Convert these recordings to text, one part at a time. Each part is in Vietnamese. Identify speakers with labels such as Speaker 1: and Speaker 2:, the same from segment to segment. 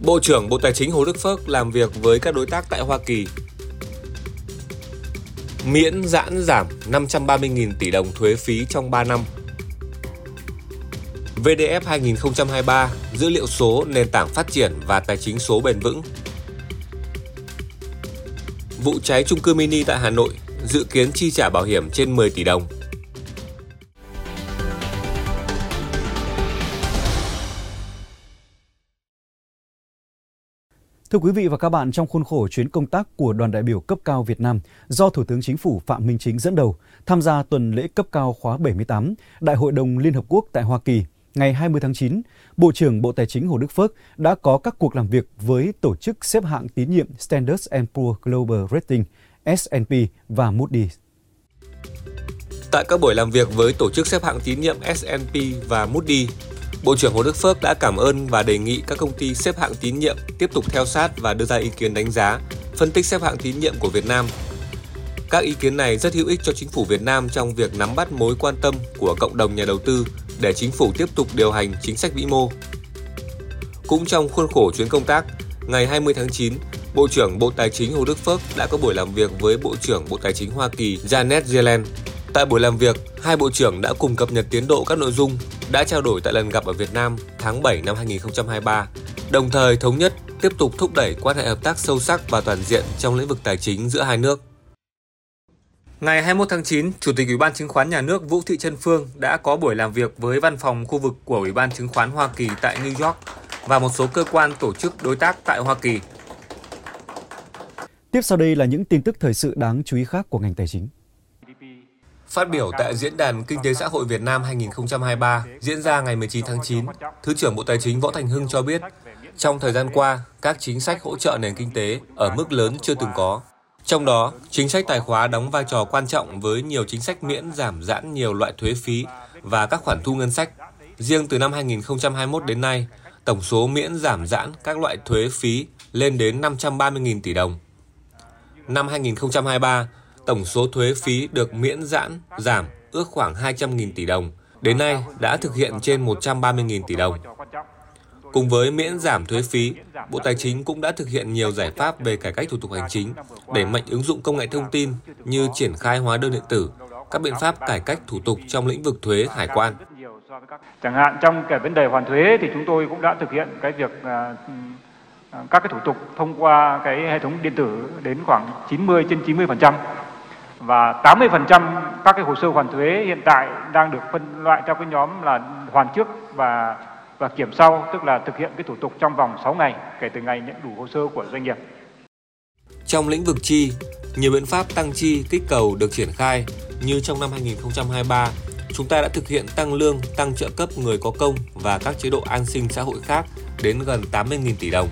Speaker 1: Bộ trưởng Bộ Tài chính Hồ Đức Phước làm việc với các đối tác tại Hoa Kỳ. Miễn giãn giảm 530.000 tỷ đồng thuế phí trong 3 năm. VDF 2023, dữ liệu số, nền tảng phát triển và tài chính số bền vững. Vụ cháy trung cư mini tại Hà Nội, dự kiến chi trả bảo hiểm trên 10 tỷ đồng.
Speaker 2: Thưa quý vị và các bạn, trong khuôn khổ chuyến công tác của đoàn đại biểu cấp cao Việt Nam do Thủ tướng Chính phủ Phạm Minh Chính dẫn đầu, tham gia tuần lễ cấp cao khóa 78, Đại hội đồng Liên Hợp Quốc tại Hoa Kỳ, ngày 20 tháng 9, Bộ trưởng Bộ Tài chính Hồ Đức Phước đã có các cuộc làm việc với tổ chức xếp hạng tín nhiệm Standard Poor's Global Rating, S&P và Moody's.
Speaker 1: Tại các buổi làm việc với tổ chức xếp hạng tín nhiệm S&P và Moody's, Bộ trưởng Hồ Đức Phước đã cảm ơn và đề nghị các công ty xếp hạng tín nhiệm tiếp tục theo sát và đưa ra ý kiến đánh giá, phân tích xếp hạng tín nhiệm của Việt Nam. Các ý kiến này rất hữu ích cho chính phủ Việt Nam trong việc nắm bắt mối quan tâm của cộng đồng nhà đầu tư để chính phủ tiếp tục điều hành chính sách vĩ mô. Cũng trong khuôn khổ chuyến công tác, ngày 20 tháng 9, Bộ trưởng Bộ Tài chính Hồ Đức Phước đã có buổi làm việc với Bộ trưởng Bộ Tài chính Hoa Kỳ Janet Yellen. Tại buổi làm việc, hai bộ trưởng đã cùng cập nhật tiến độ các nội dung đã trao đổi tại lần gặp ở Việt Nam tháng 7 năm 2023, đồng thời thống nhất tiếp tục thúc đẩy quan hệ hợp tác sâu sắc và toàn diện trong lĩnh vực tài chính giữa hai nước. Ngày 21 tháng 9, Chủ tịch Ủy ban Chứng khoán Nhà nước Vũ Thị Trân Phương đã có buổi làm việc với văn phòng khu vực của Ủy ban Chứng khoán Hoa Kỳ tại New York và một số cơ quan tổ chức đối tác tại Hoa Kỳ.
Speaker 2: Tiếp sau đây là những tin tức thời sự đáng chú ý khác của ngành tài chính.
Speaker 1: Phát biểu tại Diễn đàn Kinh tế Xã hội Việt Nam 2023 diễn ra ngày 19 tháng 9, Thứ trưởng Bộ Tài chính Võ Thành Hưng cho biết, trong thời gian qua, các chính sách hỗ trợ nền kinh tế ở mức lớn chưa từng có. Trong đó, chính sách tài khóa đóng vai trò quan trọng với nhiều chính sách miễn giảm giãn nhiều loại thuế phí và các khoản thu ngân sách. Riêng từ năm 2021 đến nay, tổng số miễn giảm giãn các loại thuế phí lên đến 530.000 tỷ đồng. Năm 2023, tổng số thuế phí được miễn giãn giảm ước khoảng 200.000 tỷ đồng, đến nay đã thực hiện trên 130.000 tỷ đồng. Cùng với miễn giảm thuế phí, Bộ Tài chính cũng đã thực hiện nhiều giải pháp về cải cách thủ tục hành chính, đẩy mạnh ứng dụng công nghệ thông tin như triển khai hóa đơn điện tử, các biện pháp cải cách thủ tục trong lĩnh vực thuế hải quan.
Speaker 3: Chẳng hạn trong cái vấn đề hoàn thuế thì chúng tôi cũng đã thực hiện cái việc à, à, các cái thủ tục thông qua cái hệ thống điện tử đến khoảng 90 trên 90 phần trăm và 80% các cái hồ sơ hoàn thuế hiện tại đang được phân loại theo cái nhóm là hoàn trước và và kiểm sau, tức là thực hiện cái thủ tục trong vòng 6 ngày kể từ ngày nhận đủ hồ sơ của doanh nghiệp.
Speaker 1: Trong lĩnh vực chi, nhiều biện pháp tăng chi kích cầu được triển khai như trong năm 2023, chúng ta đã thực hiện tăng lương, tăng trợ cấp người có công và các chế độ an sinh xã hội khác đến gần 80.000 tỷ đồng.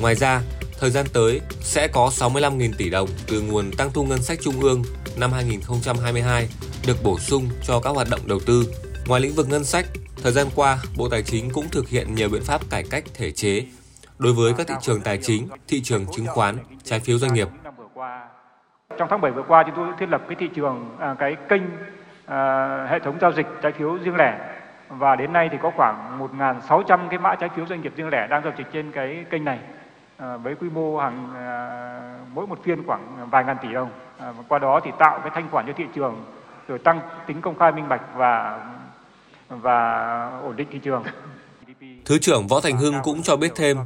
Speaker 1: Ngoài ra, Thời gian tới sẽ có 65.000 tỷ đồng từ nguồn tăng thu ngân sách trung ương năm 2022 được bổ sung cho các hoạt động đầu tư. Ngoài lĩnh vực ngân sách, thời gian qua, Bộ Tài chính cũng thực hiện nhiều biện pháp cải cách thể chế đối với các thị trường tài chính, thị trường chứng khoán, trái phiếu doanh nghiệp.
Speaker 3: Trong tháng 7 vừa qua, chúng tôi thiết lập cái thị trường, à, cái kênh à, hệ thống giao dịch trái phiếu riêng lẻ và đến nay thì có khoảng 1.600 cái mã trái phiếu doanh nghiệp riêng lẻ đang giao dịch trên cái kênh này. Ờ, với quy mô hàng ờ, mỗi một phiên khoảng vài ngàn tỷ đồng. Ờ, qua đó thì tạo cái thanh khoản cho thị trường, rồi tăng tính công khai minh bạch và và ổn định thị trường.
Speaker 1: Thứ trưởng Võ Thành Hưng cũng cho biết thêm,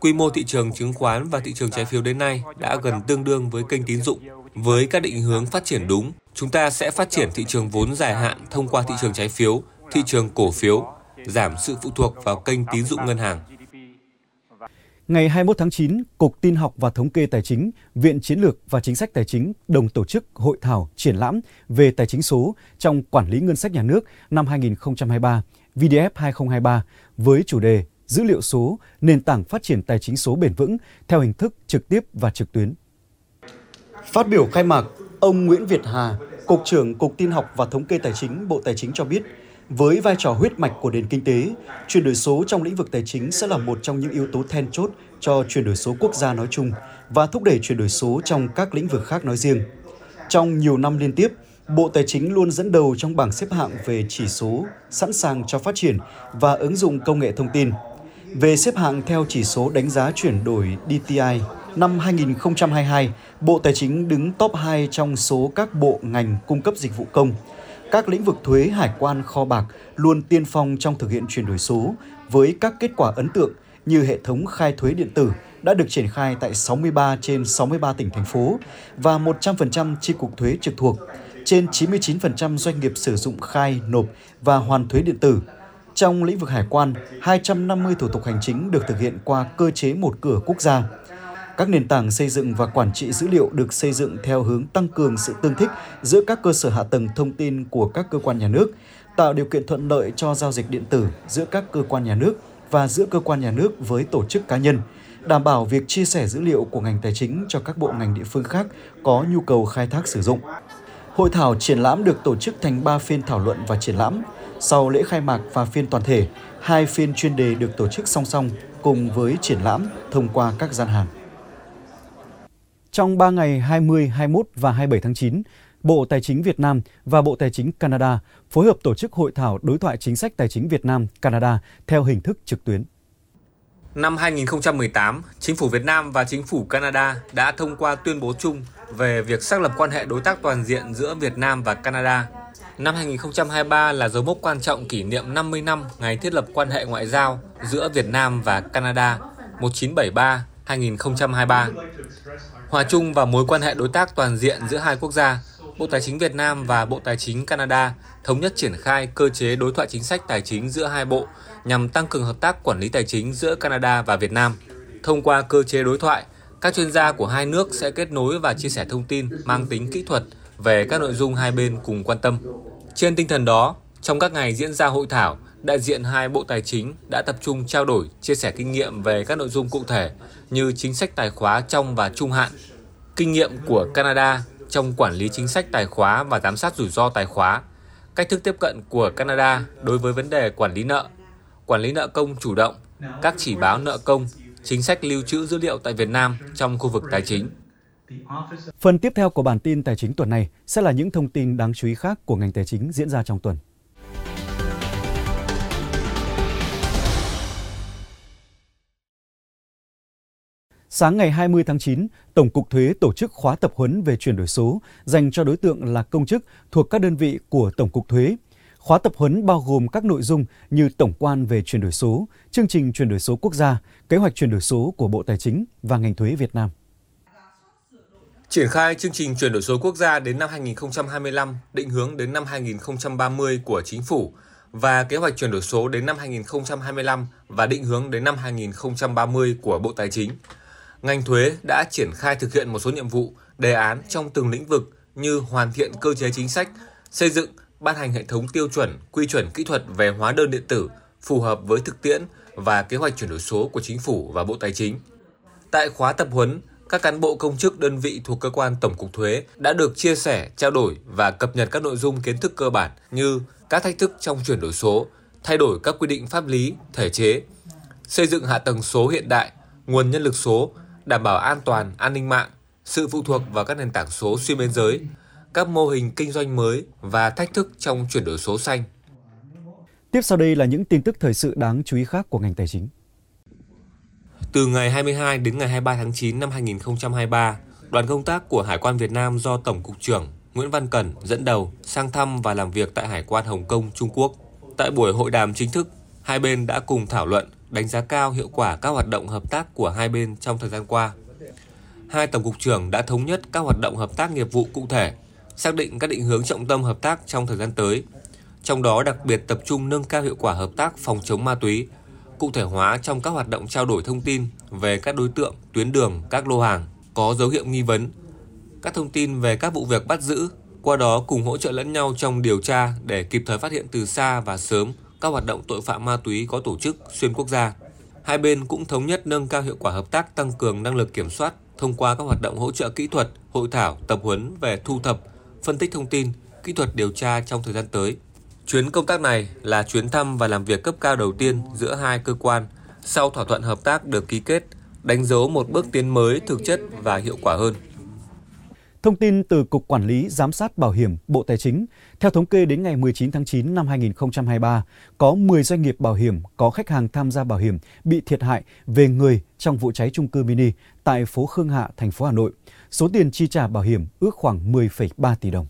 Speaker 1: quy mô thị trường chứng khoán và thị trường trái phiếu đến nay đã gần tương đương với kênh tín dụng. Với các định hướng phát triển đúng, chúng ta sẽ phát triển thị trường vốn dài hạn thông qua thị trường trái phiếu, thị trường cổ phiếu, giảm sự phụ thuộc vào kênh tín dụng ngân hàng.
Speaker 2: Ngày 21 tháng 9, Cục Tin học và Thống kê Tài chính, Viện Chiến lược và Chính sách Tài chính đồng tổ chức hội thảo triển lãm về tài chính số trong quản lý ngân sách nhà nước năm 2023, VDF 2023 với chủ đề Dữ liệu số, nền tảng phát triển tài chính số bền vững theo hình thức trực tiếp và trực tuyến. Phát biểu khai mạc, ông Nguyễn Việt Hà, Cục trưởng Cục Tin học và Thống kê Tài chính Bộ Tài chính cho biết, với vai trò huyết mạch của nền kinh tế, chuyển đổi số trong lĩnh vực tài chính sẽ là một trong những yếu tố then chốt cho chuyển đổi số quốc gia nói chung và thúc đẩy chuyển đổi số trong các lĩnh vực khác nói riêng. Trong nhiều năm liên tiếp, Bộ Tài chính luôn dẫn đầu trong bảng xếp hạng về chỉ số sẵn sàng cho phát triển và ứng dụng công nghệ thông tin. Về xếp hạng theo chỉ số đánh giá chuyển đổi DTI, năm 2022, Bộ Tài chính đứng top 2 trong số các bộ ngành cung cấp dịch vụ công. Các lĩnh vực thuế, hải quan, kho bạc luôn tiên phong trong thực hiện chuyển đổi số với các kết quả ấn tượng như hệ thống khai thuế điện tử đã được triển khai tại 63 trên 63 tỉnh thành phố và 100% chi cục thuế trực thuộc. Trên 99% doanh nghiệp sử dụng khai, nộp và hoàn thuế điện tử. Trong lĩnh vực hải quan, 250 thủ tục hành chính được thực hiện qua cơ chế một cửa quốc gia. Các nền tảng xây dựng và quản trị dữ liệu được xây dựng theo hướng tăng cường sự tương thích giữa các cơ sở hạ tầng thông tin của các cơ quan nhà nước, tạo điều kiện thuận lợi cho giao dịch điện tử giữa các cơ quan nhà nước và giữa cơ quan nhà nước với tổ chức cá nhân, đảm bảo việc chia sẻ dữ liệu của ngành tài chính cho các bộ ngành địa phương khác có nhu cầu khai thác sử dụng. Hội thảo triển lãm được tổ chức thành 3 phiên thảo luận và triển lãm. Sau lễ khai mạc và phiên toàn thể, hai phiên chuyên đề được tổ chức song song cùng với triển lãm thông qua các gian hàng. Trong 3 ngày 20, 21 và 27 tháng 9, Bộ Tài chính Việt Nam và Bộ Tài chính Canada phối hợp tổ chức hội thảo đối thoại chính sách tài chính Việt Nam Canada theo hình thức trực tuyến.
Speaker 1: Năm 2018, Chính phủ Việt Nam và Chính phủ Canada đã thông qua tuyên bố chung về việc xác lập quan hệ đối tác toàn diện giữa Việt Nam và Canada. Năm 2023 là dấu mốc quan trọng kỷ niệm 50 năm ngày thiết lập quan hệ ngoại giao giữa Việt Nam và Canada 2023, Hòa chung vào mối quan hệ đối tác toàn diện giữa hai quốc gia, Bộ Tài chính Việt Nam và Bộ Tài chính Canada thống nhất triển khai cơ chế đối thoại chính sách tài chính giữa hai bộ nhằm tăng cường hợp tác quản lý tài chính giữa Canada và Việt Nam. Thông qua cơ chế đối thoại, các chuyên gia của hai nước sẽ kết nối và chia sẻ thông tin mang tính kỹ thuật về các nội dung hai bên cùng quan tâm. Trên tinh thần đó, trong các ngày diễn ra hội thảo, đại diện hai bộ tài chính đã tập trung trao đổi, chia sẻ kinh nghiệm về các nội dung cụ thể như chính sách tài khóa trong và trung hạn, kinh nghiệm của Canada trong quản lý chính sách tài khóa và giám sát rủi ro tài khóa, cách thức tiếp cận của Canada đối với vấn đề quản lý nợ, quản lý nợ công chủ động, các chỉ báo nợ công, chính sách lưu trữ dữ liệu tại Việt Nam trong khu vực tài chính.
Speaker 2: Phần tiếp theo của bản tin tài chính tuần này sẽ là những thông tin đáng chú ý khác của ngành tài chính diễn ra trong tuần. Sáng ngày 20 tháng 9, Tổng cục Thuế tổ chức khóa tập huấn về chuyển đổi số dành cho đối tượng là công chức thuộc các đơn vị của Tổng cục Thuế. Khóa tập huấn bao gồm các nội dung như tổng quan về chuyển đổi số, chương trình chuyển đổi số quốc gia, kế hoạch chuyển đổi số của Bộ Tài chính và ngành thuế Việt Nam.
Speaker 1: Triển khai chương trình chuyển đổi số quốc gia đến năm 2025, định hướng đến năm 2030 của chính phủ và kế hoạch chuyển đổi số đến năm 2025 và định hướng đến năm 2030 của Bộ Tài chính ngành thuế đã triển khai thực hiện một số nhiệm vụ, đề án trong từng lĩnh vực như hoàn thiện cơ chế chính sách, xây dựng, ban hành hệ thống tiêu chuẩn, quy chuẩn kỹ thuật về hóa đơn điện tử phù hợp với thực tiễn và kế hoạch chuyển đổi số của chính phủ và Bộ Tài chính. Tại khóa tập huấn, các cán bộ công chức đơn vị thuộc cơ quan Tổng cục Thuế đã được chia sẻ, trao đổi và cập nhật các nội dung kiến thức cơ bản như các thách thức trong chuyển đổi số, thay đổi các quy định pháp lý, thể chế, xây dựng hạ tầng số hiện đại, nguồn nhân lực số đảm bảo an toàn, an ninh mạng, sự phụ thuộc vào các nền tảng số xuyên biên giới, các mô hình kinh doanh mới và thách thức trong chuyển đổi số xanh.
Speaker 2: Tiếp sau đây là những tin tức thời sự đáng chú ý khác của ngành tài chính.
Speaker 1: Từ ngày 22 đến ngày 23 tháng 9 năm 2023, đoàn công tác của Hải quan Việt Nam do Tổng cục trưởng Nguyễn Văn Cẩn dẫn đầu sang thăm và làm việc tại Hải quan Hồng Kông, Trung Quốc. Tại buổi hội đàm chính thức, hai bên đã cùng thảo luận đánh giá cao hiệu quả các hoạt động hợp tác của hai bên trong thời gian qua. Hai tổng cục trưởng đã thống nhất các hoạt động hợp tác nghiệp vụ cụ thể, xác định các định hướng trọng tâm hợp tác trong thời gian tới. Trong đó đặc biệt tập trung nâng cao hiệu quả hợp tác phòng chống ma túy, cụ thể hóa trong các hoạt động trao đổi thông tin về các đối tượng, tuyến đường, các lô hàng có dấu hiệu nghi vấn, các thông tin về các vụ việc bắt giữ, qua đó cùng hỗ trợ lẫn nhau trong điều tra để kịp thời phát hiện từ xa và sớm các hoạt động tội phạm ma túy có tổ chức xuyên quốc gia. Hai bên cũng thống nhất nâng cao hiệu quả hợp tác tăng cường năng lực kiểm soát, thông qua các hoạt động hỗ trợ kỹ thuật, hội thảo, tập huấn về thu thập, phân tích thông tin, kỹ thuật điều tra trong thời gian tới. Chuyến công tác này là chuyến thăm và làm việc cấp cao đầu tiên giữa hai cơ quan sau thỏa thuận hợp tác được ký kết, đánh dấu một bước tiến mới thực chất và hiệu quả hơn.
Speaker 2: Thông tin từ Cục Quản lý Giám sát Bảo hiểm Bộ Tài chính, theo thống kê đến ngày 19 tháng 9 năm 2023, có 10 doanh nghiệp bảo hiểm có khách hàng tham gia bảo hiểm bị thiệt hại về người trong vụ cháy trung cư mini tại phố Khương Hạ, thành phố Hà Nội. Số tiền chi trả bảo hiểm ước khoảng 10,3 tỷ đồng.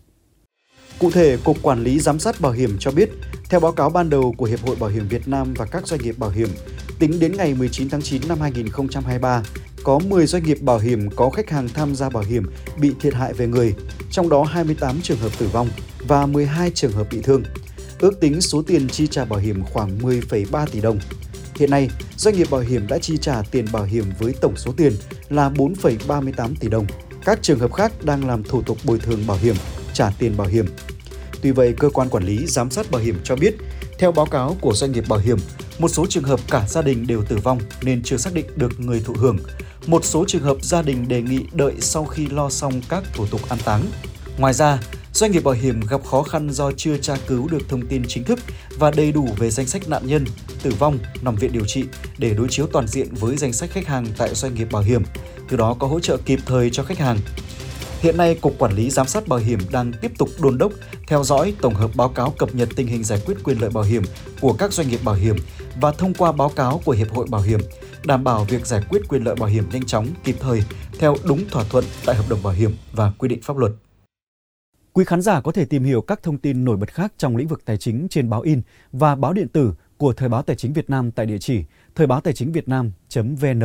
Speaker 2: Cụ thể, Cục Quản lý Giám sát Bảo hiểm cho biết, theo báo cáo ban đầu của Hiệp hội Bảo hiểm Việt Nam và các doanh nghiệp bảo hiểm, tính đến ngày 19 tháng 9 năm 2023, có 10 doanh nghiệp bảo hiểm có khách hàng tham gia bảo hiểm bị thiệt hại về người, trong đó 28 trường hợp tử vong và 12 trường hợp bị thương. Ước tính số tiền chi trả bảo hiểm khoảng 10,3 tỷ đồng. Hiện nay, doanh nghiệp bảo hiểm đã chi trả tiền bảo hiểm với tổng số tiền là 4,38 tỷ đồng. Các trường hợp khác đang làm thủ tục bồi thường bảo hiểm, trả tiền bảo hiểm. Tuy vậy, cơ quan quản lý giám sát bảo hiểm cho biết, theo báo cáo của doanh nghiệp bảo hiểm, một số trường hợp cả gia đình đều tử vong nên chưa xác định được người thụ hưởng. Một số trường hợp gia đình đề nghị đợi sau khi lo xong các thủ tục an táng. Ngoài ra, doanh nghiệp bảo hiểm gặp khó khăn do chưa tra cứu được thông tin chính thức và đầy đủ về danh sách nạn nhân, tử vong, nằm viện điều trị để đối chiếu toàn diện với danh sách khách hàng tại doanh nghiệp bảo hiểm, từ đó có hỗ trợ kịp thời cho khách hàng. Hiện nay, Cục Quản lý Giám sát Bảo hiểm đang tiếp tục đôn đốc, theo dõi tổng hợp báo cáo cập nhật tình hình giải quyết quyền lợi bảo hiểm của các doanh nghiệp bảo hiểm và thông qua báo cáo của Hiệp hội Bảo hiểm, đảm bảo việc giải quyết quyền lợi bảo hiểm nhanh chóng, kịp thời, theo đúng thỏa thuận tại hợp đồng bảo hiểm và quy định pháp luật. Quý khán giả có thể tìm hiểu các thông tin nổi bật khác trong lĩnh vực tài chính trên báo in và báo điện tử của Thời báo Tài chính Việt Nam tại địa chỉ thời báo tài chính việt nam.vn.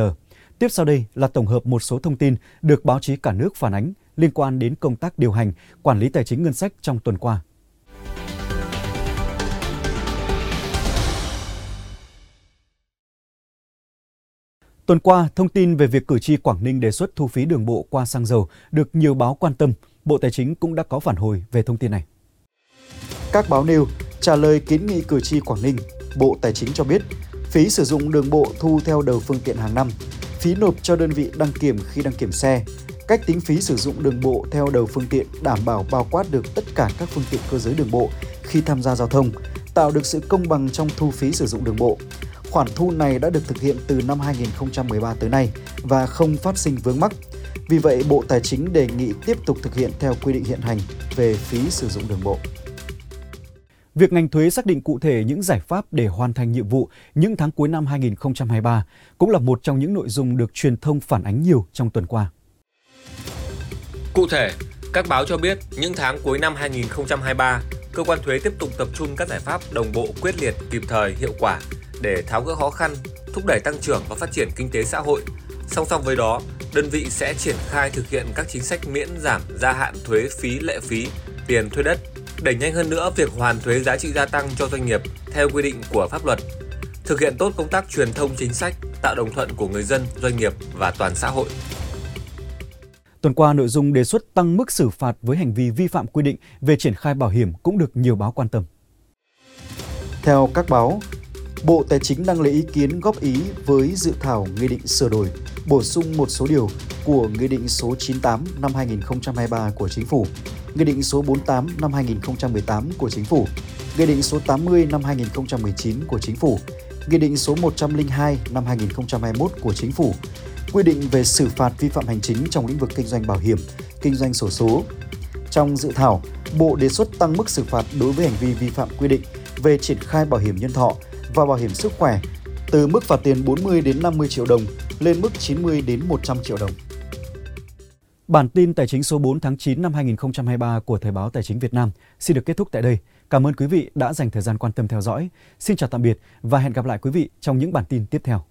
Speaker 2: Tiếp sau đây là tổng hợp một số thông tin được báo chí cả nước phản ánh liên quan đến công tác điều hành, quản lý tài chính ngân sách trong tuần qua. Tuần qua, thông tin về việc cử tri Quảng Ninh đề xuất thu phí đường bộ qua xăng dầu được nhiều báo quan tâm. Bộ Tài chính cũng đã có phản hồi về thông tin này. Các báo nêu trả lời kiến nghị cử tri Quảng Ninh, Bộ Tài chính cho biết phí sử dụng đường bộ thu theo đầu phương tiện hàng năm, phí nộp cho đơn vị đăng kiểm khi đăng kiểm xe, cách tính phí sử dụng đường bộ theo đầu phương tiện đảm bảo bao quát được tất cả các phương tiện cơ giới đường bộ khi tham gia giao thông, tạo được sự công bằng trong thu phí sử dụng đường bộ. Khoản thu này đã được thực hiện từ năm 2013 tới nay và không phát sinh vướng mắc. Vì vậy, Bộ Tài chính đề nghị tiếp tục thực hiện theo quy định hiện hành về phí sử dụng đường bộ. Việc ngành thuế xác định cụ thể những giải pháp để hoàn thành nhiệm vụ những tháng cuối năm 2023 cũng là một trong những nội dung được truyền thông phản ánh nhiều trong tuần qua.
Speaker 1: Cụ thể, các báo cho biết những tháng cuối năm 2023, cơ quan thuế tiếp tục tập trung các giải pháp đồng bộ quyết liệt, kịp thời, hiệu quả để tháo gỡ khó khăn, thúc đẩy tăng trưởng và phát triển kinh tế xã hội. Song song với đó, đơn vị sẽ triển khai thực hiện các chính sách miễn giảm gia hạn thuế phí lệ phí, tiền thuê đất, đẩy nhanh hơn nữa việc hoàn thuế giá trị gia tăng cho doanh nghiệp theo quy định của pháp luật, thực hiện tốt công tác truyền thông chính sách, tạo đồng thuận của người dân, doanh nghiệp và toàn xã hội.
Speaker 2: Tuần qua, nội dung đề xuất tăng mức xử phạt với hành vi vi phạm quy định về triển khai bảo hiểm cũng được nhiều báo quan tâm. Theo các báo, Bộ Tài chính đang lấy ý kiến góp ý với dự thảo Nghị định sửa đổi, bổ sung một số điều của Nghị định số 98 năm 2023 của Chính phủ, Nghị định số 48 năm 2018 của Chính phủ, Nghị định số 80 năm 2019 của Chính phủ, Nghị định số 102 năm 2021 của Chính phủ quy định về xử phạt vi phạm hành chính trong lĩnh vực kinh doanh bảo hiểm, kinh doanh sổ số. Trong dự thảo, Bộ đề xuất tăng mức xử phạt đối với hành vi vi phạm quy định về triển khai bảo hiểm nhân thọ và bảo hiểm sức khỏe từ mức phạt tiền 40 đến 50 triệu đồng lên mức 90 đến 100 triệu đồng. Bản tin tài chính số 4 tháng 9 năm 2023 của Thời báo Tài chính Việt Nam xin được kết thúc tại đây. Cảm ơn quý vị đã dành thời gian quan tâm theo dõi. Xin chào tạm biệt và hẹn gặp lại quý vị trong những bản tin tiếp theo.